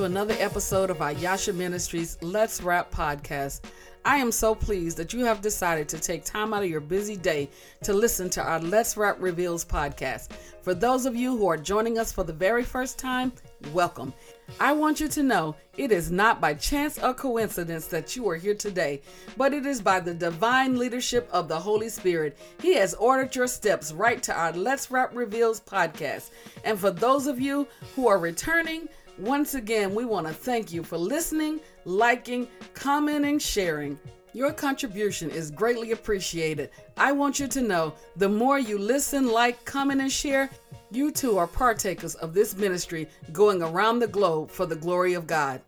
to another episode of Ayasha Ministries Let's Rap podcast. I am so pleased that you have decided to take time out of your busy day to listen to our Let's Rap Reveals podcast. For those of you who are joining us for the very first time, welcome. I want you to know it is not by chance or coincidence that you are here today, but it is by the divine leadership of the Holy Spirit. He has ordered your steps right to our Let's Rap Reveals podcast. And for those of you who are returning, once again, we want to thank you for listening, liking, commenting, sharing. Your contribution is greatly appreciated. I want you to know the more you listen, like, comment, and share, you too are partakers of this ministry going around the globe for the glory of God.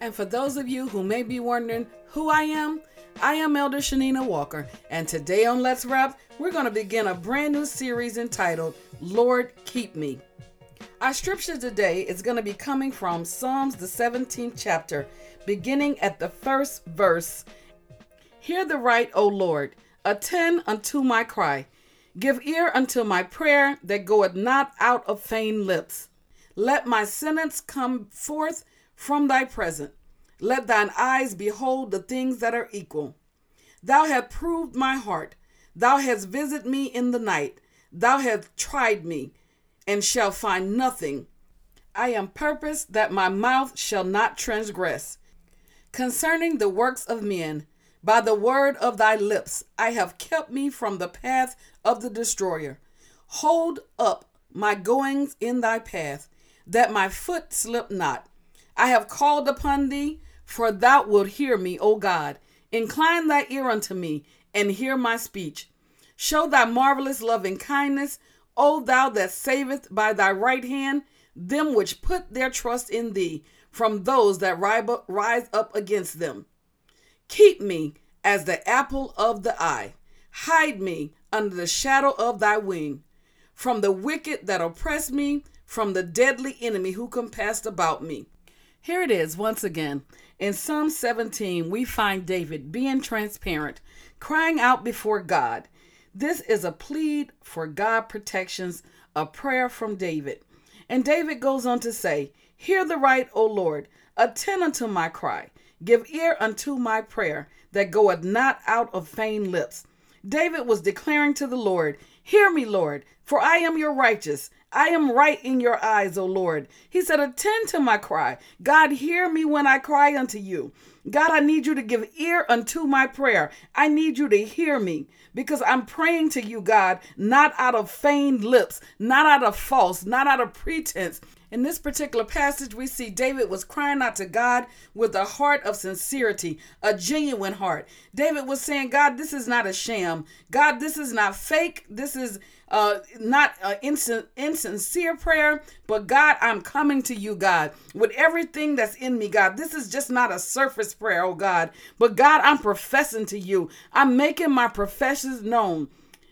And for those of you who may be wondering who I am, I am Elder Shanina Walker, and today on Let's Rap, we're going to begin a brand new series entitled Lord Keep Me. Our scripture today is going to be coming from Psalms, the 17th chapter, beginning at the first verse. Hear the right, O Lord, attend unto my cry. Give ear unto my prayer that goeth not out of feigned lips. Let my sentence come forth from thy presence. Let thine eyes behold the things that are equal. Thou hast proved my heart. Thou hast visited me in the night. Thou hast tried me, and shall find nothing. I am purposed that my mouth shall not transgress. Concerning the works of men, by the word of thy lips, I have kept me from the path of the destroyer. Hold up my goings in thy path, that my foot slip not. I have called upon thee, for thou wilt hear me, O God. Incline thy ear unto me, and hear my speech. Show thy marvelous loving kindness, O thou that saveth by thy right hand them which put their trust in thee, from those that rise up against them. Keep me as the apple of the eye. Hide me under the shadow of thy wing. From the wicked that oppress me, from the deadly enemy who compassed about me. Here it is once again. In Psalm 17, we find David being transparent, crying out before God. This is a plead for God protections, a prayer from David. And David goes on to say, Hear the right, O Lord, attend unto my cry. Give ear unto my prayer that goeth not out of feigned lips. David was declaring to the Lord, Hear me, Lord, for I am your righteous. I am right in your eyes, O Lord. He said, Attend to my cry. God, hear me when I cry unto you. God, I need you to give ear unto my prayer. I need you to hear me because I'm praying to you, God, not out of feigned lips, not out of false, not out of pretense, in this particular passage, we see David was crying out to God with a heart of sincerity, a genuine heart. David was saying, God, this is not a sham. God, this is not fake. This is uh, not an insin- insincere prayer, but God, I'm coming to you, God, with everything that's in me, God. This is just not a surface prayer, oh God, but God, I'm professing to you. I'm making my professions known.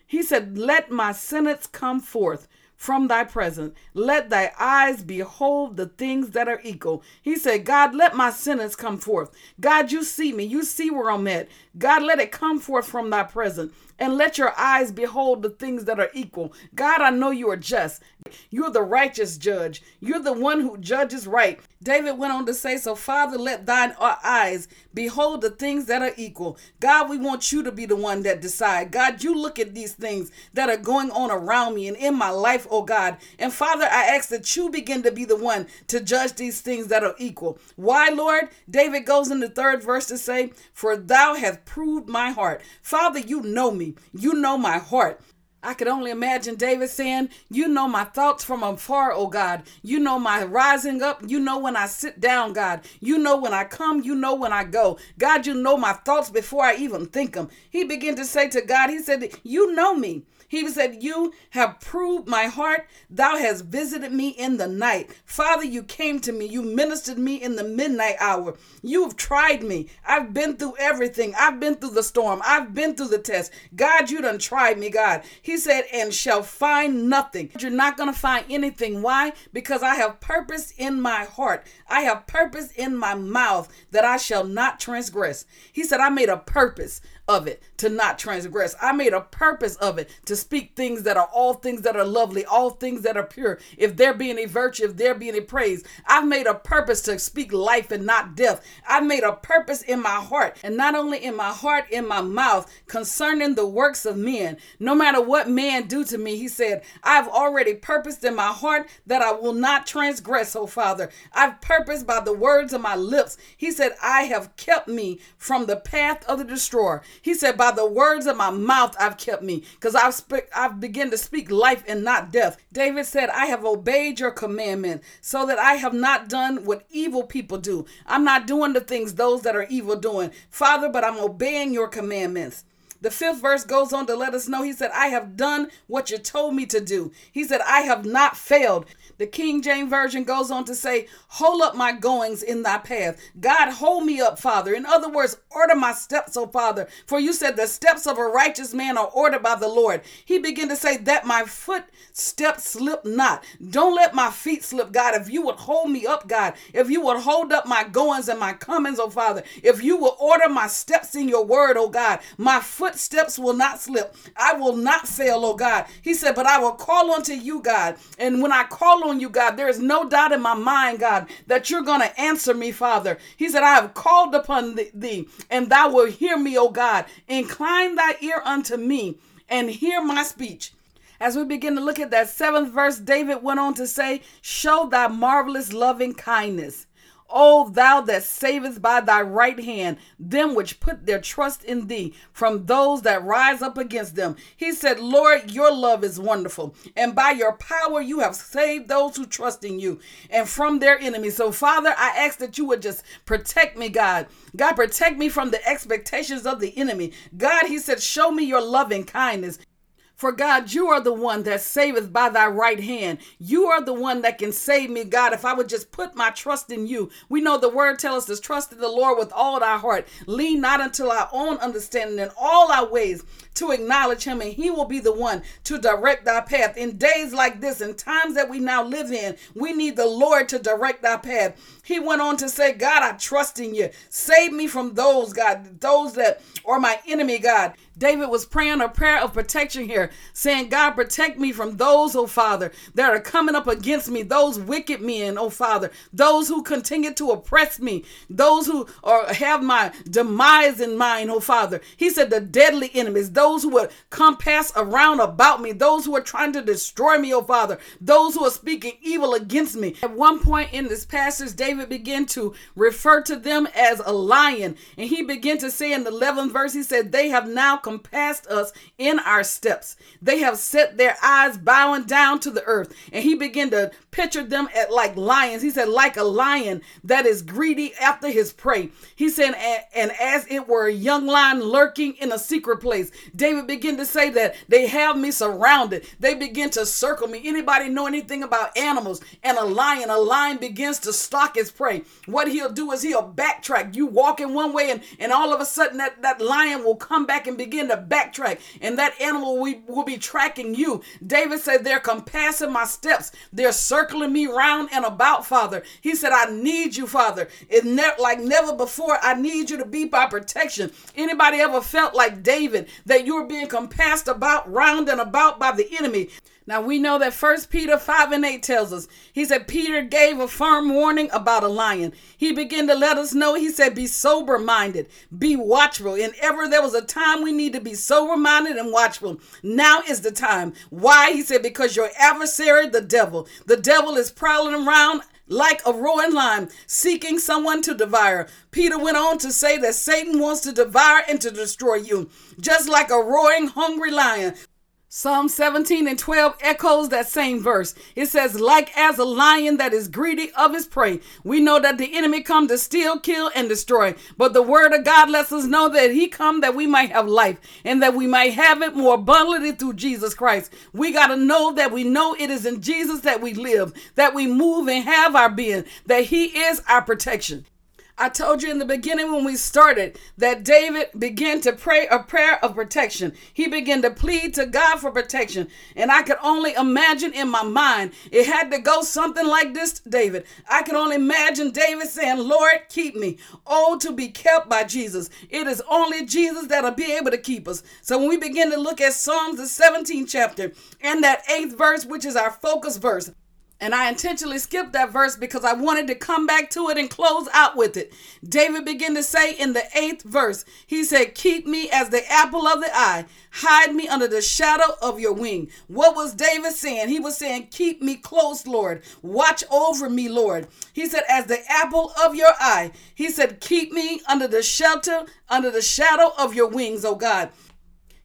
He said, Let my sentence come forth from thy presence. Let thy eyes behold the things that are equal. He said, God, let my sentence come forth. God, you see me. You see where I'm at. God, let it come forth from thy presence and let your eyes behold the things that are equal. God, I know you are just. You're the righteous judge. You're the one who judges right. David went on to say, So, Father, let thine uh, eyes behold the things that are equal. God, we want you to be the one that decide. God, you look at these things that are going on around me and in my life, oh God. And Father, I ask that you begin to be the one to judge these things that are equal. Why, Lord? David goes in the third verse to say, For thou hast proved my heart. Father, you know me. You know my heart. I could only imagine David saying, You know my thoughts from afar, O God. You know my rising up. You know when I sit down, God. You know when I come. You know when I go. God, you know my thoughts before I even think them. He began to say to God, He said, You know me. He said, You have proved my heart. Thou hast visited me in the night. Father, you came to me. You ministered me in the midnight hour. You have tried me. I've been through everything. I've been through the storm. I've been through the test. God, you done tried me, God. He said, and shall find nothing. You're not going to find anything. Why? Because I have purpose in my heart. I have purpose in my mouth that I shall not transgress. He said, I made a purpose of it to not transgress. I made a purpose of it to speak things that are all things that are lovely, all things that are pure. If there be any virtue, if there be any praise, I've made a purpose to speak life and not death. I've made a purpose in my heart, and not only in my heart, in my mouth, concerning the works of men. No matter what man do to me, he said, I've already purposed in my heart that I will not transgress, oh Father. I've purposed by the words of my lips. He said, I have kept me from the path of the destroyer. He said, By the words of my mouth, I've kept me, because I've, sp- I've begun to speak life and not death. David said, I have obeyed your commandment so that I have not done what evil people do. I'm not doing the things those that are evil doing, Father, but I'm obeying your commandments. The fifth verse goes on to let us know He said, I have done what you told me to do. He said, I have not failed. The King James Version goes on to say, Hold up my goings in thy path. God, hold me up, Father. In other words, order my steps, O Father. For you said, The steps of a righteous man are ordered by the Lord. He began to say, That my footsteps slip not. Don't let my feet slip, God. If you would hold me up, God, if you would hold up my goings and my comings, O Father, if you will order my steps in your word, O God, my footsteps will not slip. I will not fail, O God. He said, But I will call unto you, God. And when I call on you, God. There is no doubt in my mind, God, that you're going to answer me, Father. He said, I have called upon thee, and thou wilt hear me, O God. Incline thy ear unto me and hear my speech. As we begin to look at that seventh verse, David went on to say, Show thy marvelous loving kindness O thou that savest by thy right hand them which put their trust in thee from those that rise up against them. He said, Lord, your love is wonderful, and by your power you have saved those who trust in you and from their enemies. So, Father, I ask that you would just protect me, God. God, protect me from the expectations of the enemy. God, he said, show me your loving kindness. For God, you are the one that saveth by thy right hand. You are the one that can save me, God, if I would just put my trust in you. We know the word tells us to trust in the Lord with all our heart. Lean not until our own understanding in all our ways to acknowledge him, and he will be the one to direct thy path. In days like this, in times that we now live in, we need the Lord to direct thy path. He went on to say, God, I trust in you. Save me from those, God, those that are my enemy, God. David was praying a prayer of protection here, saying, God, protect me from those, oh Father, that are coming up against me, those wicked men, oh Father, those who continue to oppress me, those who are, have my demise in mind, oh Father. He said, the deadly enemies, those who would compass around about me, those who are trying to destroy me, oh Father, those who are speaking evil against me. At one point in this passage, David began to refer to them as a lion, and he began to say in the 11th verse, he said, They have now compassed us in our steps. They have set their eyes bowing down to the earth. And he began to picture them at like lions. He said, like a lion that is greedy after his prey. He said, and, and as it were a young lion lurking in a secret place. David began to say that they have me surrounded. They begin to circle me. Anybody know anything about animals and a lion? A lion begins to stalk his prey. What he'll do is he'll backtrack. You walk in one way and, and all of a sudden that, that lion will come back and begin to backtrack, and that animal will, will be tracking you. David said, They're compassing my steps, they're circling me round and about, Father. He said, I need you, Father. It ne- like never before, I need you to be my protection. Anybody ever felt like David that you were being compassed about, round and about by the enemy? Now we know that First Peter 5 and 8 tells us, he said, Peter gave a firm warning about a lion. He began to let us know, he said, be sober minded, be watchful. And ever there was a time we need to be sober minded and watchful. Now is the time. Why? He said, because your adversary, the devil, the devil is prowling around like a roaring lion, seeking someone to devour. Peter went on to say that Satan wants to devour and to destroy you, just like a roaring, hungry lion. Psalm 17 and 12 echoes that same verse. It says, like as a lion that is greedy of his prey. We know that the enemy come to steal, kill, and destroy. But the word of God lets us know that he come that we might have life and that we might have it more abundantly through Jesus Christ. We got to know that we know it is in Jesus that we live, that we move and have our being, that he is our protection. I told you in the beginning when we started that David began to pray a prayer of protection. He began to plead to God for protection. And I could only imagine in my mind, it had to go something like this, David. I could only imagine David saying, Lord, keep me. Oh, to be kept by Jesus. It is only Jesus that'll be able to keep us. So when we begin to look at Psalms, the 17th chapter, and that eighth verse, which is our focus verse, and I intentionally skipped that verse because I wanted to come back to it and close out with it. David began to say in the eighth verse, he said, Keep me as the apple of the eye, hide me under the shadow of your wing. What was David saying? He was saying, Keep me close, Lord. Watch over me, Lord. He said, As the apple of your eye. He said, Keep me under the shelter, under the shadow of your wings, oh God.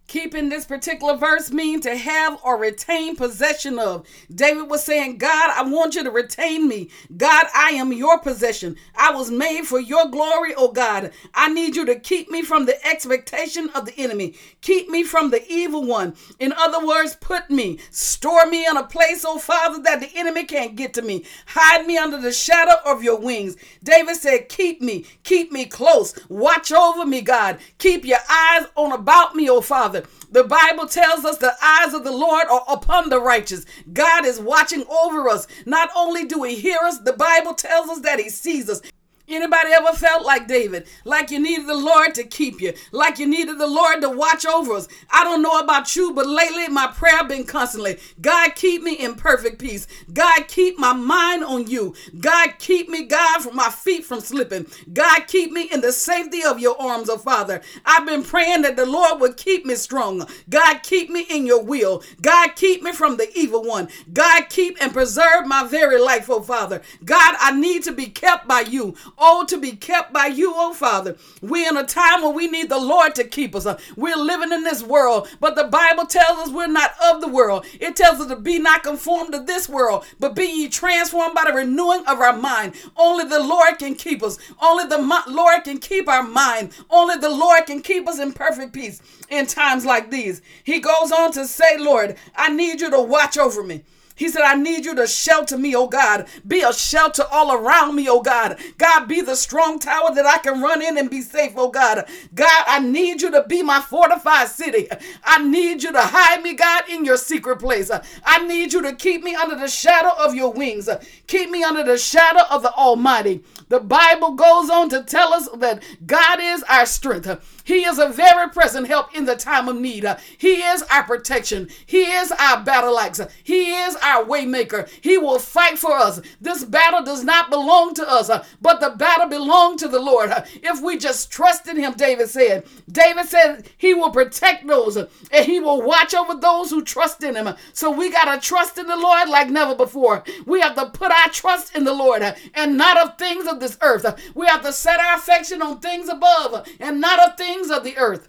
Keeping this particular verse mean to have or retain possession of. David was saying, God, I want you to retain me. God, I am your possession. I was made for your glory, oh God. I need you to keep me from the expectation of the enemy. Keep me from the evil one. In other words, put me, store me in a place, oh Father, that the enemy can't get to me. Hide me under the shadow of your wings. David said, Keep me, keep me close. Watch over me, God. Keep your eyes on about me, oh Father. Father. The Bible tells us the eyes of the Lord are upon the righteous. God is watching over us. Not only do he hear us, the Bible tells us that he sees us. Anybody ever felt like David? Like you needed the Lord to keep you, like you needed the Lord to watch over us. I don't know about you, but lately my prayer been constantly, God keep me in perfect peace. God keep my mind on you. God keep me, God, from my feet from slipping. God keep me in the safety of your arms, oh Father. I've been praying that the Lord would keep me strong. God keep me in your will. God keep me from the evil one. God keep and preserve my very life, oh Father. God, I need to be kept by you. Oh, to be kept by you, oh Father. We're in a time where we need the Lord to keep us. We're living in this world, but the Bible tells us we're not of the world. It tells us to be not conformed to this world, but be ye transformed by the renewing of our mind. Only the Lord can keep us. Only the Lord can keep our mind. Only the Lord can keep us in perfect peace in times like these. He goes on to say, Lord, I need you to watch over me. He said, I need you to shelter me, oh God. Be a shelter all around me, oh God. God, be the strong tower that I can run in and be safe, oh God. God, I need you to be my fortified city. I need you to hide me, God, in your secret place. I need you to keep me under the shadow of your wings. Keep me under the shadow of the Almighty. The Bible goes on to tell us that God is our strength. He is a very present help in the time of need. He is our protection. He is our battle axe. He is our waymaker. He will fight for us. This battle does not belong to us, uh, but the battle belongs to the Lord. Uh, if we just trust in him, David said. David said he will protect those uh, and he will watch over those who trust in him. So we got to trust in the Lord like never before. We have to put our trust in the Lord and not of things of this earth. We have to set our affection on things above and not of things of the earth.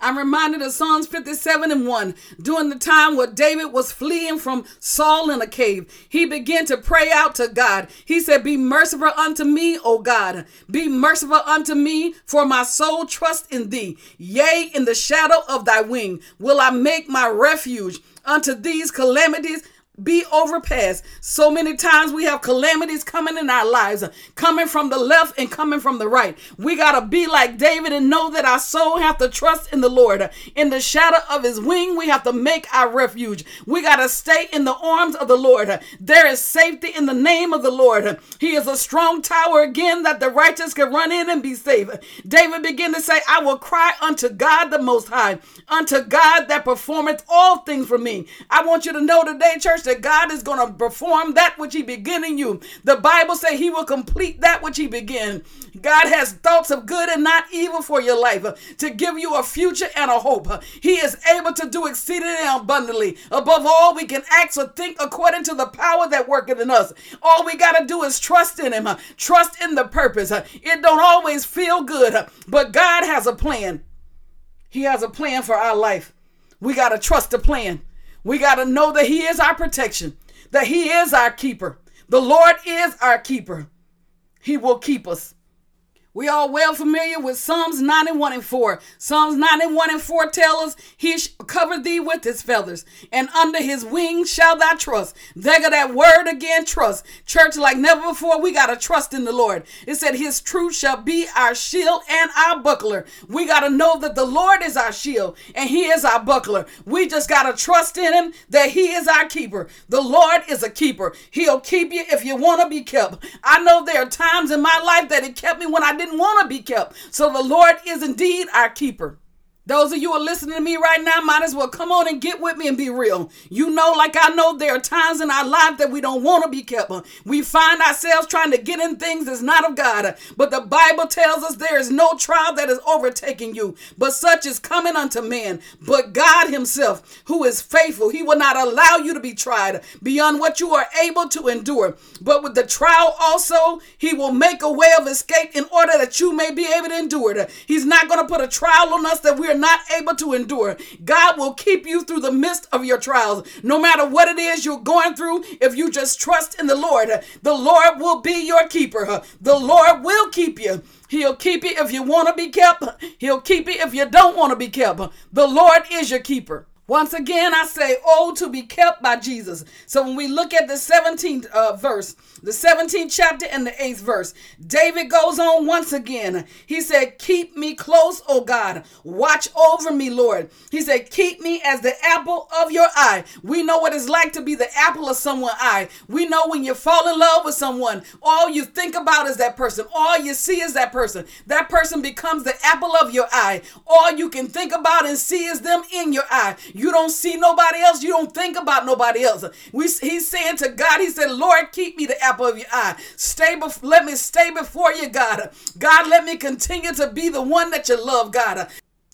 I'm reminded of Psalms 57 and 1. During the time where David was fleeing from Saul in a cave, he began to pray out to God. He said, Be merciful unto me, O God. Be merciful unto me, for my soul trust in thee. Yea, in the shadow of thy wing will I make my refuge. Unto these calamities be overpassed. So many times we have calamities coming in our lives, coming from the left and coming from the right. We got to be like David and know that our soul have to trust in the Lord. In the shadow of his wing, we have to make our refuge. We got to stay in the arms of the Lord. There is safety in the name of the Lord. He is a strong tower again that the righteous can run in and be safe. David began to say, I will cry unto God the Most High, unto God that performeth all things for me. I want you to know today, church, that God is going to perform that which he began in you. The Bible say he will complete that which he began. God has thoughts of good and not evil for your life uh, to give you a future and a hope. Uh, he is able to do exceedingly abundantly above all we can act or think according to the power that worketh in us. All we got to do is trust in him, uh, trust in the purpose. It don't always feel good, but God has a plan. He has a plan for our life. We got to trust the plan. We got to know that He is our protection, that He is our keeper. The Lord is our keeper. He will keep us. We are well familiar with Psalms 91 and 4. Psalms 91 and 4 tell us, He shall cover thee with his feathers, and under his wings shall thou trust. There go that word again, trust. Church, like never before, we got to trust in the Lord. It said, His truth shall be our shield and our buckler. We got to know that the Lord is our shield and He is our buckler. We just got to trust in Him that He is our keeper. The Lord is a keeper. He'll keep you if you want to be kept. I know there are times in my life that He kept me when I didn't want to be kept. So the Lord is indeed our keeper. Those of you are listening to me right now might as well come on and get with me and be real. You know, like I know, there are times in our life that we don't want to be kept. We find ourselves trying to get in things that's not of God. But the Bible tells us there is no trial that is overtaking you, but such is coming unto man. But God Himself, who is faithful, He will not allow you to be tried beyond what you are able to endure. But with the trial also, He will make a way of escape in order that you may be able to endure it. He's not going to put a trial on us that we're not able to endure. God will keep you through the midst of your trials. No matter what it is you're going through, if you just trust in the Lord, the Lord will be your keeper. The Lord will keep you. He'll keep you if you want to be kept. He'll keep you if you don't want to be kept. The Lord is your keeper. Once again, I say, oh, to be kept by Jesus. So when we look at the 17th uh, verse, the 17th chapter and the 8th verse, David goes on once again. He said, Keep me close, O God. Watch over me, Lord. He said, Keep me as the apple of your eye. We know what it's like to be the apple of someone's eye. We know when you fall in love with someone, all you think about is that person. All you see is that person. That person becomes the apple of your eye. All you can think about and see is them in your eye. You don't see nobody else. You don't think about nobody else. We, he's saying to God, He said, Lord, keep me the apple of your eye. Stay bef- let me stay before you, God. God, let me continue to be the one that you love, God.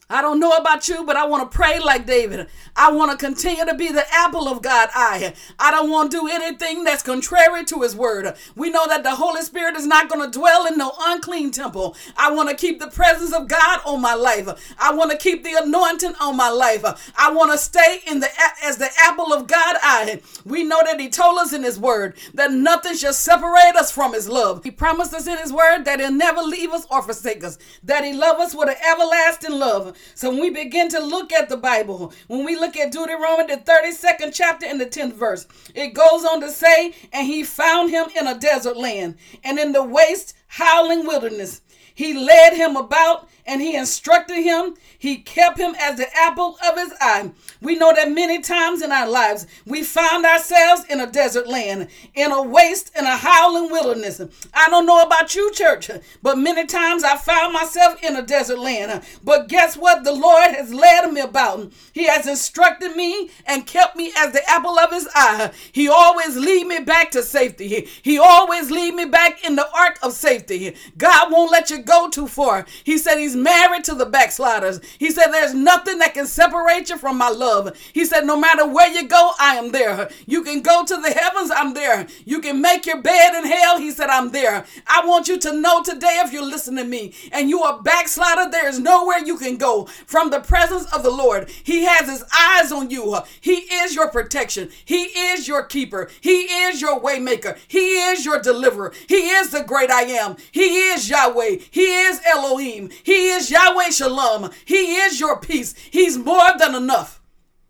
I don't know about you, but I want to pray like David. I want to continue to be the apple of God's eye. I don't want to do anything that's contrary to his word. We know that the Holy Spirit is not going to dwell in no unclean temple. I want to keep the presence of God on my life. I want to keep the anointing on my life. I want to stay in the as the apple of God's eye. We know that he told us in his word that nothing shall separate us from his love. He promised us in his word that he'll never leave us or forsake us, that he loves us with an everlasting love. So when we begin to look at the Bible, when we look at Deuteronomy, the 32nd chapter and the 10th verse, it goes on to say, And he found him in a desert land and in the waste, howling wilderness. He led him about and he instructed him. He kept him as the apple of his eye. We know that many times in our lives we found ourselves in a desert land, in a waste, in a howling wilderness. I don't know about you, church, but many times I found myself in a desert land. But guess what? The Lord has led me about. He has instructed me and kept me as the apple of his eye. He always lead me back to safety. He always lead me back in the ark of safety. God won't let you go too far. He said he's married to the backsliders. He said there's nothing that can separate you from my love. He said, No matter where you go, I am there. You can go to the heavens, I'm there. You can make your bed in hell. He said, I'm there. I want you to know today, if you're listening to me and you are backslider, there is nowhere you can go from the presence of the Lord. He has his eyes on you. He is your protection. He is your keeper. He is your waymaker. He is your deliverer. He is the great I am. He is Yahweh. He is Elohim. He is Yahweh Shalom. He is your peace. He's more than enough.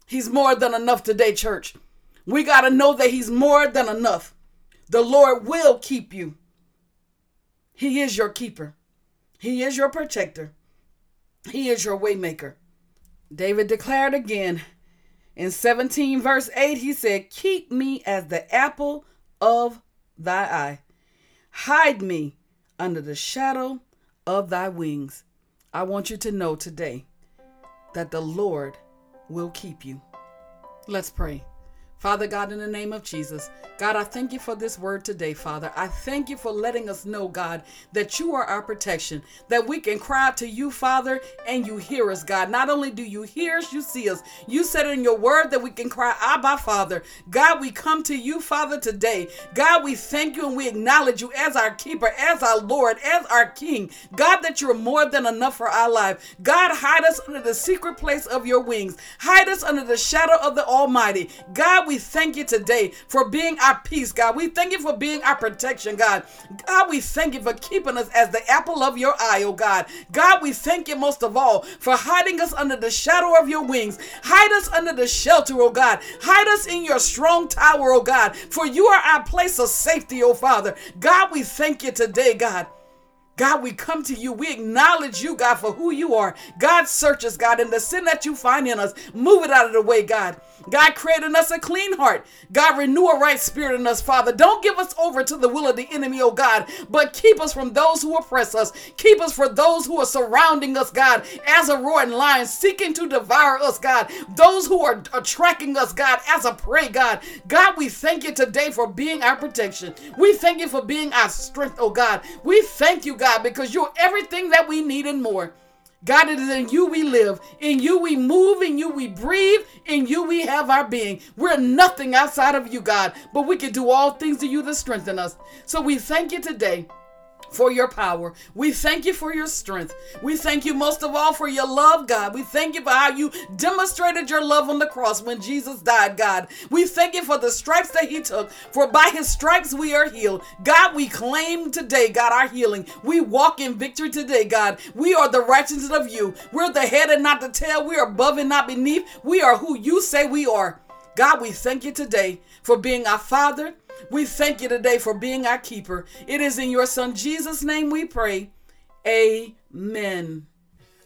He's more than enough today, church. We got to know that He's more than enough. The Lord will keep you. He is your keeper, He is your protector, He is your waymaker. David declared again in 17 verse 8, he said, Keep me as the apple of thy eye. Hide me under the shadow of thy wings. I want you to know today that the Lord will keep you. Let's pray. Father God, in the name of Jesus, God, I thank you for this word today, Father. I thank you for letting us know, God, that you are our protection, that we can cry to you, Father, and you hear us, God. Not only do you hear us, you see us. You said in your word that we can cry, Abba, Father. God, we come to you, Father, today. God, we thank you and we acknowledge you as our keeper, as our Lord, as our King. God, that you're more than enough for our life. God, hide us under the secret place of your wings. Hide us under the shadow of the Almighty. God, we we thank you today for being our peace, God. We thank you for being our protection, God. God, we thank you for keeping us as the apple of your eye, oh God. God, we thank you most of all for hiding us under the shadow of your wings. Hide us under the shelter, oh God. Hide us in your strong tower, oh God. For you are our place of safety, oh Father. God, we thank you today, God. God, we come to you. We acknowledge you, God, for who you are. God, search us, God, and the sin that you find in us, move it out of the way, God. God, create in us a clean heart. God, renew a right spirit in us, Father. Don't give us over to the will of the enemy, oh God, but keep us from those who oppress us. Keep us from those who are surrounding us, God, as a roaring lion, seeking to devour us, God. Those who are, tracking us, God, as a prey, God. God, we thank you today for being our protection. We thank you for being our strength, oh God. We thank you, God, because you're everything that we need and more. God, it is in you we live, in you we move, in you we breathe, in you we have our being. We're nothing outside of you, God, but we can do all things to you that strengthen us. So we thank you today for your power. We thank you for your strength. We thank you most of all for your love, God. We thank you for how you demonstrated your love on the cross when Jesus died, God. We thank you for the stripes that he took, for by his stripes we are healed. God, we claim today, God, our healing. We walk in victory today, God. We are the righteousness of you. We're the head and not the tail. We are above and not beneath. We are who you say we are. God, we thank you today for being our Father we thank you today for being our keeper. It is in your Son Jesus' name we pray. Amen.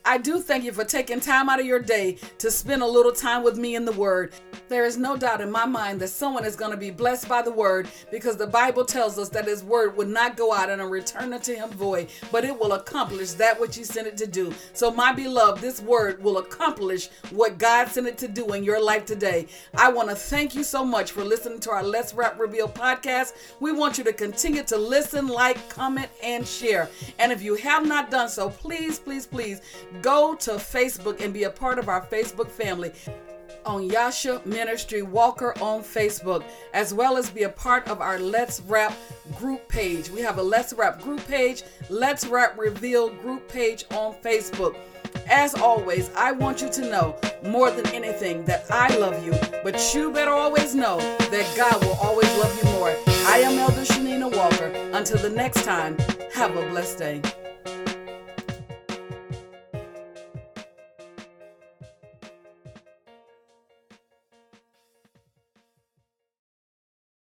I do thank you for taking time out of your day to spend a little time with me in the Word. There is no doubt in my mind that someone is going to be blessed by the Word because the Bible tells us that His Word would not go out and return unto Him void, but it will accomplish that which He sent it to do. So, my beloved, this Word will accomplish what God sent it to do in your life today. I want to thank you so much for listening to our Let's Wrap Reveal podcast. We want you to continue to listen, like, comment, and share. And if you have not done so, please, please, please go to Facebook and be a part of our Facebook family on Yasha Ministry Walker on Facebook, as well as be a part of our Let's Wrap group page. We have a Let's Wrap group page, Let's Wrap Reveal group page on Facebook. As always, I want you to know more than anything that I love you, but you better always know that God will always love you more. I am Elder Shanina Walker. Until the next time, have a blessed day.